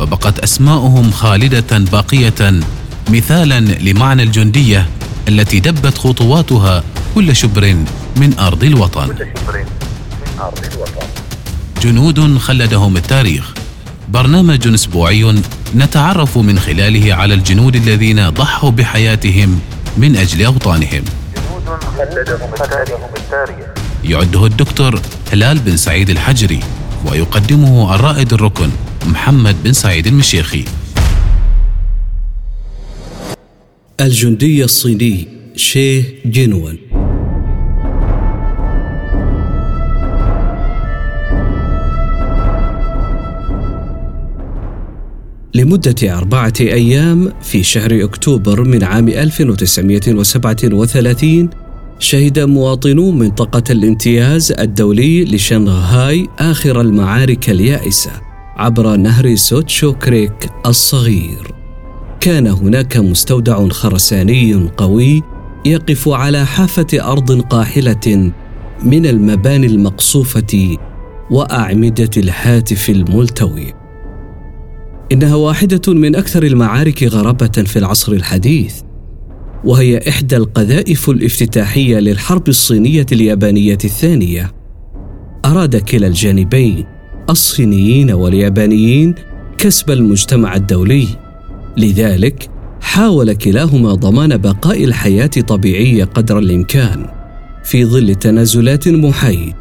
فبقت أسماؤهم خالدة باقية مثالا لمعنى الجندية التي دبت خطواتها كل شبر من أرض الوطن. جنود خلدهم التاريخ. برنامج أسبوعي نتعرف من خلاله على الجنود الذين ضحوا بحياتهم من أجل أوطانهم. يعده الدكتور هلال بن سعيد الحجري ويقدمه الرائد الركن. محمد بن سعيد المشيخي. الجندي الصيني شيه جينوان لمدة أربعة أيام في شهر أكتوبر من عام 1937 شهد مواطنو منطقة الامتياز الدولي لشنغهاي آخر المعارك اليائسة. عبر نهر سوتشو كريك الصغير. كان هناك مستودع خرساني قوي يقف على حافة أرض قاحلة من المباني المقصوفة وأعمدة الهاتف الملتوي. إنها واحدة من أكثر المعارك غرابة في العصر الحديث وهي إحدى القذائف الافتتاحية للحرب الصينية اليابانية الثانية أراد كلا الجانبين الصينيين واليابانيين كسب المجتمع الدولي. لذلك حاول كلاهما ضمان بقاء الحياة طبيعية قدر الإمكان في ظل تنازلات محايد.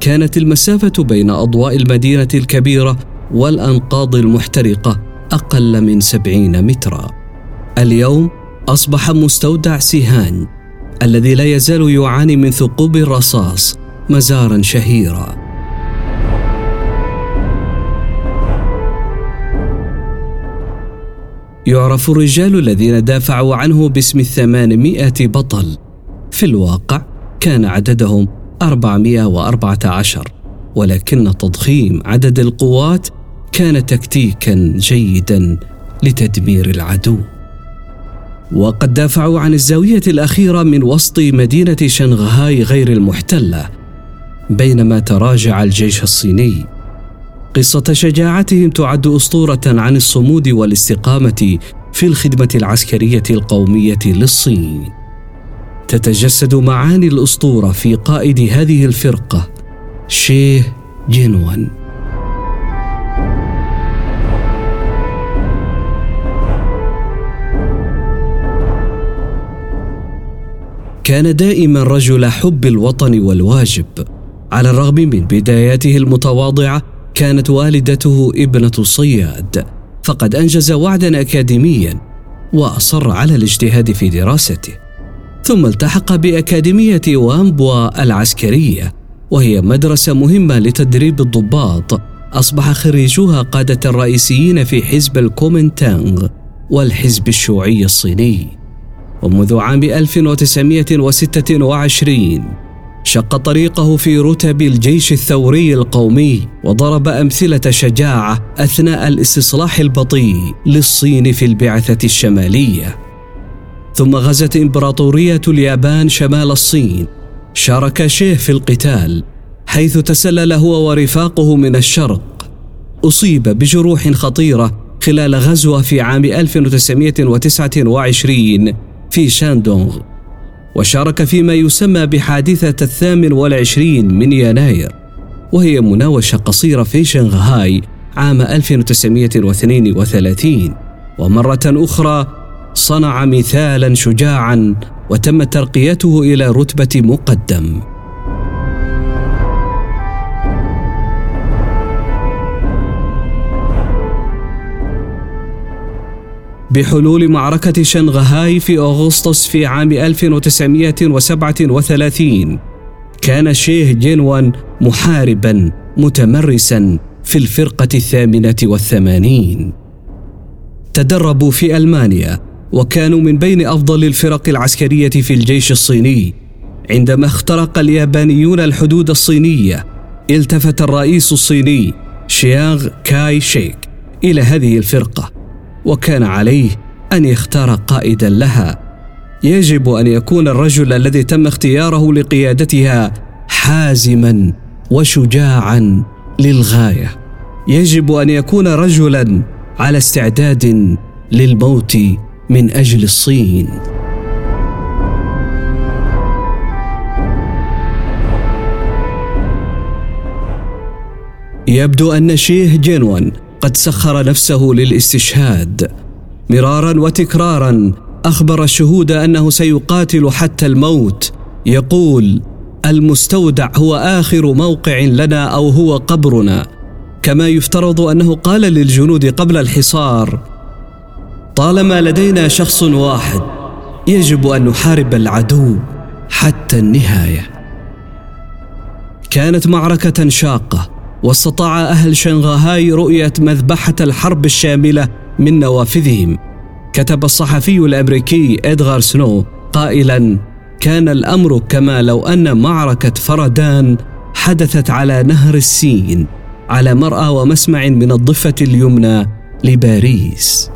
كانت المسافة بين أضواء المدينة الكبيرة والأنقاض المحترقة أقل من سبعين مترا. اليوم أصبح مستودع سيهان الذي لا يزال يعاني من ثقوب الرصاص مزارا شهيرا. يعرف الرجال الذين دافعوا عنه باسم الثمانمائة بطل. في الواقع كان عددهم أربعمائة وأربعة عشر ولكن تضخيم عدد القوات كان تكتيكا جيدا لتدمير العدو. وقد دافعوا عن الزاوية الأخيرة من وسط مدينة شنغهاي غير المحتلة بينما تراجع الجيش الصيني قصة شجاعتهم تعد أسطورة عن الصمود والاستقامة في الخدمة العسكرية القومية للصين. تتجسد معاني الأسطورة في قائد هذه الفرقة شيه جينوان كان دائما رجل حب الوطن والواجب على الرغم من بداياته المتواضعة كانت والدته ابنة صياد فقد أنجز وعدا أكاديميا وأصر على الاجتهاد في دراسته. ثم التحق بأكاديمية وامبوا العسكرية وهي مدرسة مهمة لتدريب الضباط. أصبح خريجوها قادة رئيسيين في حزب الكومنتانغ والحزب الشيوعي الصيني. ومنذ عام 1926 شق طريقه في رتب الجيش الثوري القومي وضرب أمثلة شجاعة أثناء الاستصلاح البطيء للصين في البعثة الشمالية. ثم غزت إمبراطورية اليابان شمال الصين. شارك شيه في القتال حيث تسلل هو ورفاقه من الشرق. أصيب بجروح خطيرة خلال غزوة في عام 1929 في شاندونغ. وشارك فيما يسمى بحادثة الثامن والعشرين من يناير وهي مناوشة قصيرة في شنغهاي عام 1932 ومرة أخرى صنع مثالا شجاعا وتم ترقيته إلى رتبة مقدم. بحلول معركة شنغهاي في أغسطس في عام 1937 كان شيه جينوان محاربا متمرسا في الفرقة الثامنة والثمانين. تدربوا في ألمانيا وكانوا من بين أفضل الفرق العسكرية في الجيش الصيني. عندما اخترق اليابانيون الحدود الصينية التفت الرئيس الصيني شياغ كاي شيك إلى هذه الفرقة. وكان عليه أن يختار قائدا لها. يجب أن يكون الرجل الذي تم اختياره لقيادتها حازما وشجاعا للغاية. يجب أن يكون رجلا على استعداد للموت من أجل الصين. يبدو أن شيه جينوان قد سخر نفسه للاستشهاد. مرارا وتكرارا أخبر الشهود أنه سيقاتل حتى الموت. يقول المستودع هو آخر موقع لنا أو هو قبرنا. كما يفترض أنه قال للجنود قبل الحصار طالما لدينا شخص واحد يجب أن نحارب العدو حتى النهاية. كانت معركة شاقة. واستطاع أهل شنغهاي رؤية مذبحة الحرب الشاملة من نوافذهم كتب الصحفي الأمريكي إدغار سنو قائلا كان الأمر كما لو أن معركة فردان حدثت على نهر السين على مرأى ومسمع من الضفة اليمنى لباريس.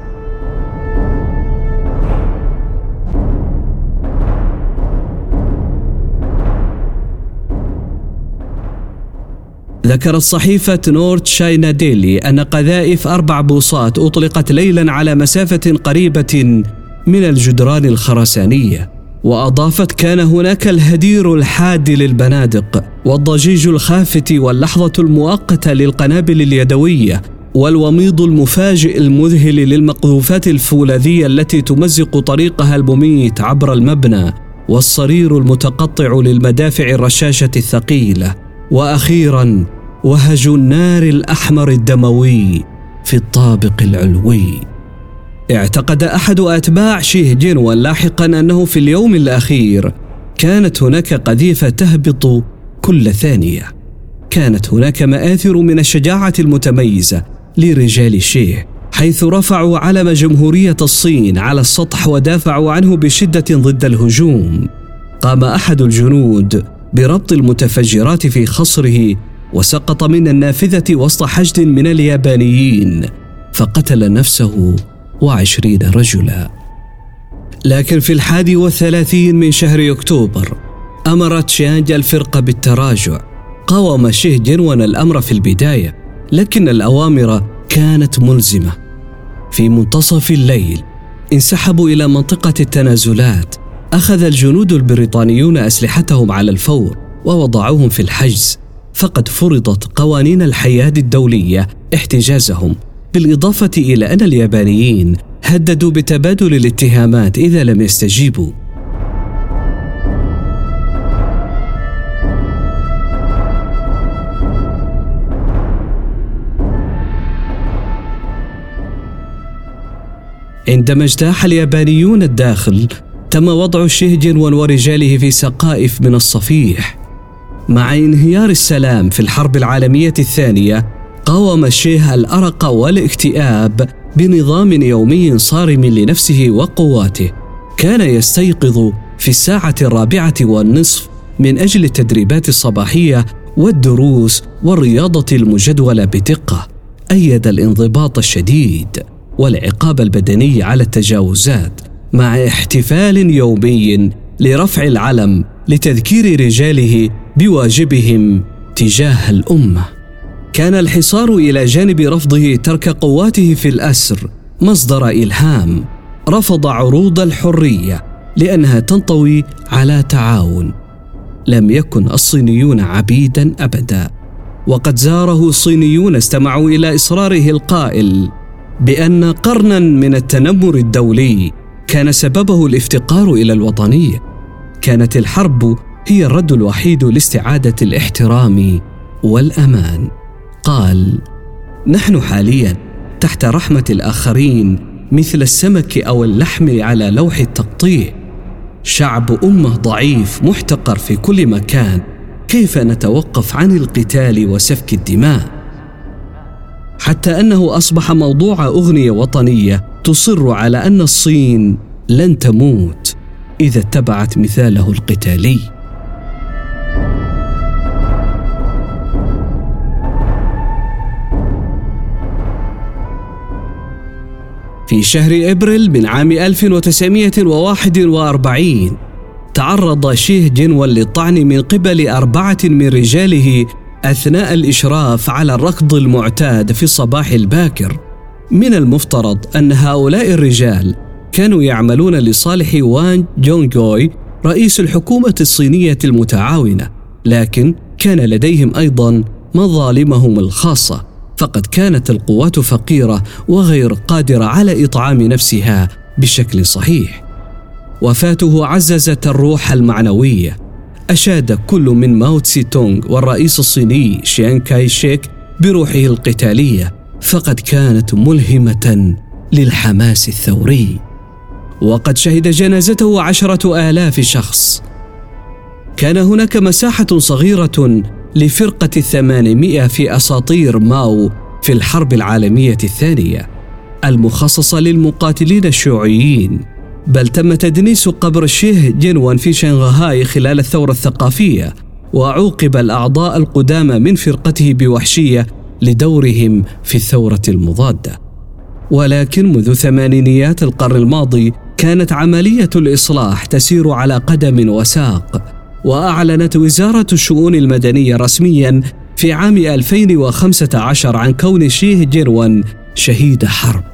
ذكرت صحيفة نورت شاينا ديلي أن قذائف أربع بوصات أطلقت ليلا على مسافة قريبة من الجدران الخرسانية وأضافت كان هناك الهدير الحاد للبنادق والضجيج الخافت واللحظة المؤقتة للقنابل اليدوية والوميض المفاجئ المذهل للمقذوفات الفولاذية التي تمزق طريقها المميت عبر المبنى والصرير المتقطع للمدافع الرشاشة الثقيلة. وأخيرا وهج النار الأحمر الدموي في الطابق العلوي. اعتقد أحد أتباع شيه جينوان لاحقا أنه في اليوم الأخير كانت هناك قذيفة تهبط كل ثانية. كانت هناك مآثر من الشجاعة المتميزة لرجال شيه حيث رفعوا علم جمهورية الصين على السطح ودافعوا عنه بشدة ضد الهجوم. قام أحد الجنود بربط المتفجرات في خصره وسقط من النافذة وسط حشد من اليابانيين فقتل نفسه وعشرين رجلا. لكن في الحادي والثلاثين من شهر أكتوبر أمرت شيانج الفرقة بالتراجع. قاوم شيه جنون الأمر في البداية لكن الأوامر كانت ملزمة. في منتصف الليل انسحبوا إلى منطقة التنازلات أخذ الجنود البريطانيون أسلحتهم على الفور ووضعوهم في الحجز فقد فرضت قوانين الحياد الدولية احتجازهم. بالإضافة إلى أن اليابانيين هددوا بتبادل الاتهامات إذا لم يستجيبوا. عندما اجتاح اليابانيون الداخل تم وضع شهجنون ورجاله في سقائف من الصفيح. مع انهيار السلام في الحرب العالمية الثانية قاوم الشيه الأرق والاكتئاب بنظام يومي صارم لنفسه وقواته. كان يستيقظ في الساعة الرابعة والنصف من أجل التدريبات الصباحية والدروس والرياضة المجدولة بدقة. أيد الانضباط الشديد والعقاب البدني على التجاوزات. مع احتفال يومي لرفع العلم لتذكير رجاله بواجبهم تجاه الأمة. كان الحصار إلى جانب رفضه ترك قواته في الأسر مصدر إلهام. رفض عروض الحرية لأنها تنطوي على تعاون. لم يكن الصينيون عبيدا أبدا. وقد زاره صينيون استمعوا إلى إصراره القائل بأن قرنا من التنمر الدولي كان سببه الافتقار إلى الوطنيه كانت الحرب هي الرد الوحيد لاستعادة الاحترام والأمان. قال نحن حاليا تحت رحمة الآخرين مثل السمك أو اللحم على لوح التقطيع. شعب أمة ضعيف محتقر في كل مكان. كيف نتوقف عن القتال وسفك الدماء؟ حتى أنه أصبح موضوع أغنية وطنية تصر على أن الصين لن تموت إذا اتبعت مثاله القتالي في شهر إبريل من عام 1941 تعرض شيه جنول للطعن من قبل أربعة من رجاله أثناء الإشراف على الركض المعتاد في الصباح الباكر. من المفترض أن هؤلاء الرجال كانوا يعملون لصالح وان جونغوي رئيس الحكومة الصينية المتعاونة، لكن كان لديهم أيضا مظالمهم الخاصة، فقد كانت القوات فقيرة وغير قادرة على إطعام نفسها بشكل صحيح. وفاته عززت الروح المعنوية أشاد كل من ماو تسي تونغ والرئيس الصيني شيان كاي شيك بروحه القتالية فقد كانت ملهمة للحماس الثوري. وقد شهد جنازته عشرة آلاف شخص. كان هناك مساحة صغيرة لفرقة الثمانمائة في أساطير ماو في الحرب العالمية الثانية المخصصة للمقاتلين الشيوعيين. بل تم تدنيس قبر الشيه جنوان في شنغهاي خلال الثورة الثقافية وعوقب الأعضاء القدامى من فرقته بوحشية لدورهم في الثورة المضادة. ولكن منذ ثمانينيات القرن الماضي كانت عملية الإصلاح تسير على قدم وساق وأعلنت وزارة الشؤون المدنية رسميا في عام 2015 عن كون شيه جيروان شهيد حرب.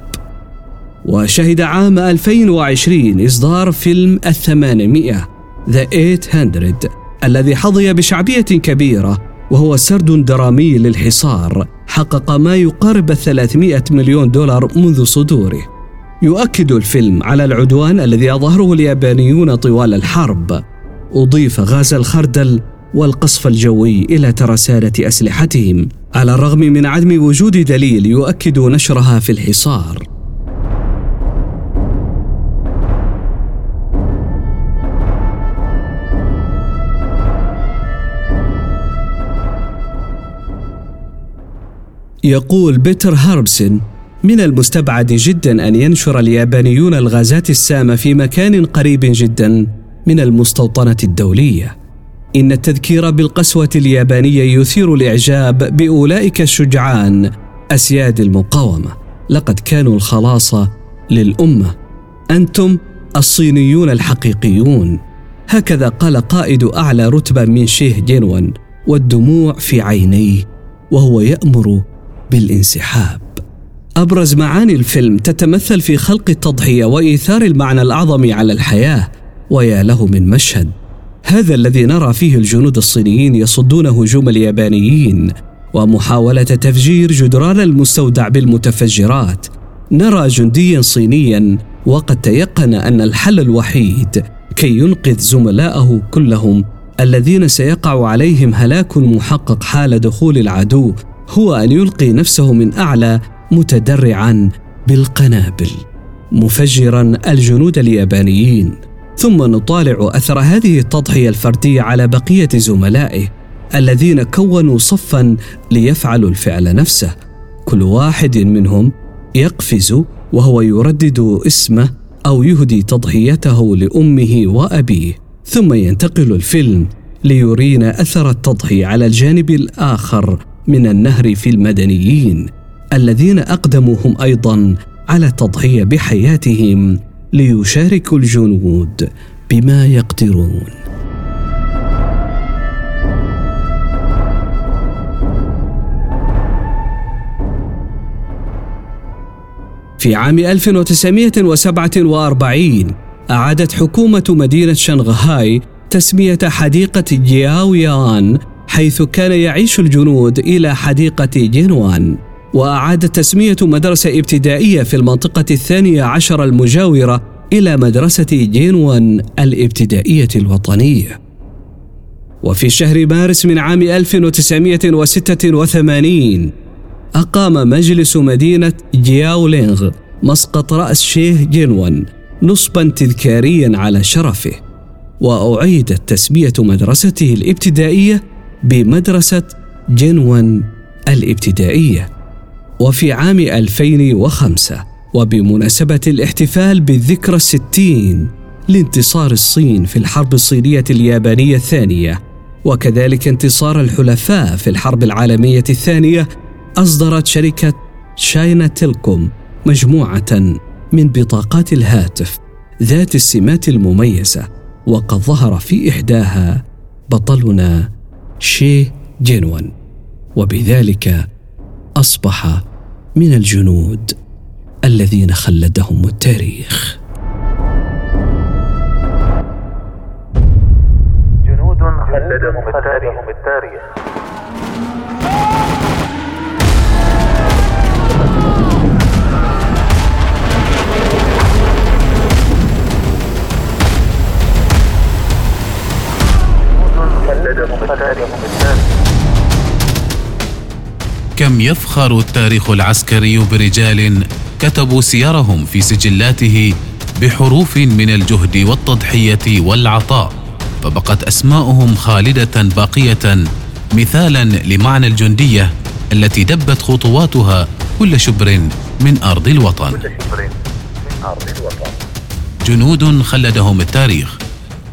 وشهد عام 2020 إصدار فيلم الثمانمائة ذا 800 الذي حظي بشعبية كبيرة وهو سرد درامي للحصار حقق ما يقارب 300 مليون دولار منذ صدوره. يؤكد الفيلم على العدوان الذي أظهره اليابانيون طوال الحرب. أضيف غاز الخردل والقصف الجوي إلى ترسانة أسلحتهم على الرغم من عدم وجود دليل يؤكد نشرها في الحصار. يقول بيتر هاربسن من المستبعد جدا أن ينشر اليابانيون الغازات السامة في مكان قريب جدا من المستوطنة الدولية. إن التذكير بالقسوة اليابانية يثير الإعجاب بأولئك الشجعان أسياد المقاومة. لقد كانوا الخلاص للأمة. أنتم الصينيون الحقيقيون. هكذا قال قائد أعلى رتبة من شيه جينوان والدموع في عينيه وهو يأمر بالانسحاب. أبرز معاني الفيلم تتمثل في خلق التضحية وإيثار المعنى الأعظم على الحياة ويا له من مشهد. هذا الذي نرى فيه الجنود الصينيين يصدون هجوم اليابانيين ومحاولة تفجير جدران المستودع بالمتفجرات. نرى جنديا صينيا وقد تيقن أن الحل الوحيد كي ينقذ زملائه كلهم الذين سيقع عليهم هلاك محقق حال دخول العدو. هو أن يلقي نفسه من أعلى متدرعا بالقنابل مفجرا الجنود اليابانيين ثم نطالع أثر هذه التضحية الفردية على بقية زملائه الذين كونوا صفا ليفعلوا الفعل نفسه. كل واحد منهم يقفز وهو يردد اسمه أو يهدي تضحيته لأمه وأبيه. ثم ينتقل الفيلم ليرينا أثر التضحية على الجانب الآخر من النهر في المدنيين الذين اقدموا هم أيضا على التضحية بحياتهم ليشاركوا الجنود بما يقدرون. في عام 1947 أعادت حكومة مدينة شنغهاي تسمية حديقة جياويان حيث كان يعيش الجنود إلى حديقة جينوان وأعاد تسمية مدرسة ابتدائية في المنطقة الثانية عشر المجاورة إلى مدرسة جينوان الابتدائية الوطنية. وفي شهر مارس من عام 1986 أقام مجلس مدينة جياولينغ مسقط رأس شيه جينوان نصبا تذكاريا على شرفه. وأعيدت تسمية مدرسته الابتدائية بمدرسة جنون الابتدائية. وفي عام 2005 وبمناسبة الاحتفال بالذكرى الستين لانتصار الصين في الحرب الصينية اليابانية الثانية وكذلك انتصار الحلفاء في الحرب العالمية الثانية أصدرت شركة شاينا تيلكوم مجموعة من بطاقات الهاتف ذات السمات المميزة وقد ظهر في إحداها بطلنا شي جينوان وبذلك أصبح من الجنود الذين خلدهم التاريخ. جنود خلدهم التاريخ. كم يفخر التاريخ العسكري برجال كتبوا سيرهم في سجلاته بحروف من الجهد والتضحية والعطاء فبقت أسماؤهم خالدة باقية مثالا لمعنى الجندية التي دبت خطواتها كل شبر من أرض الوطن. جنود خلدهم التاريخ.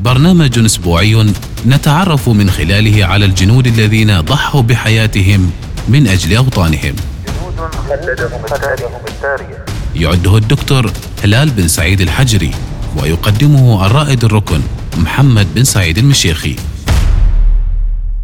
برنامج أسبوعي نتعرف من خلاله على الجنود الذين ضحوا بحياتهم من خلدهم التاريخ يعده الدكتور هلال بن سعيد الحجري ويقدمه الرائد الركن محمد بن سعيد المشيخي.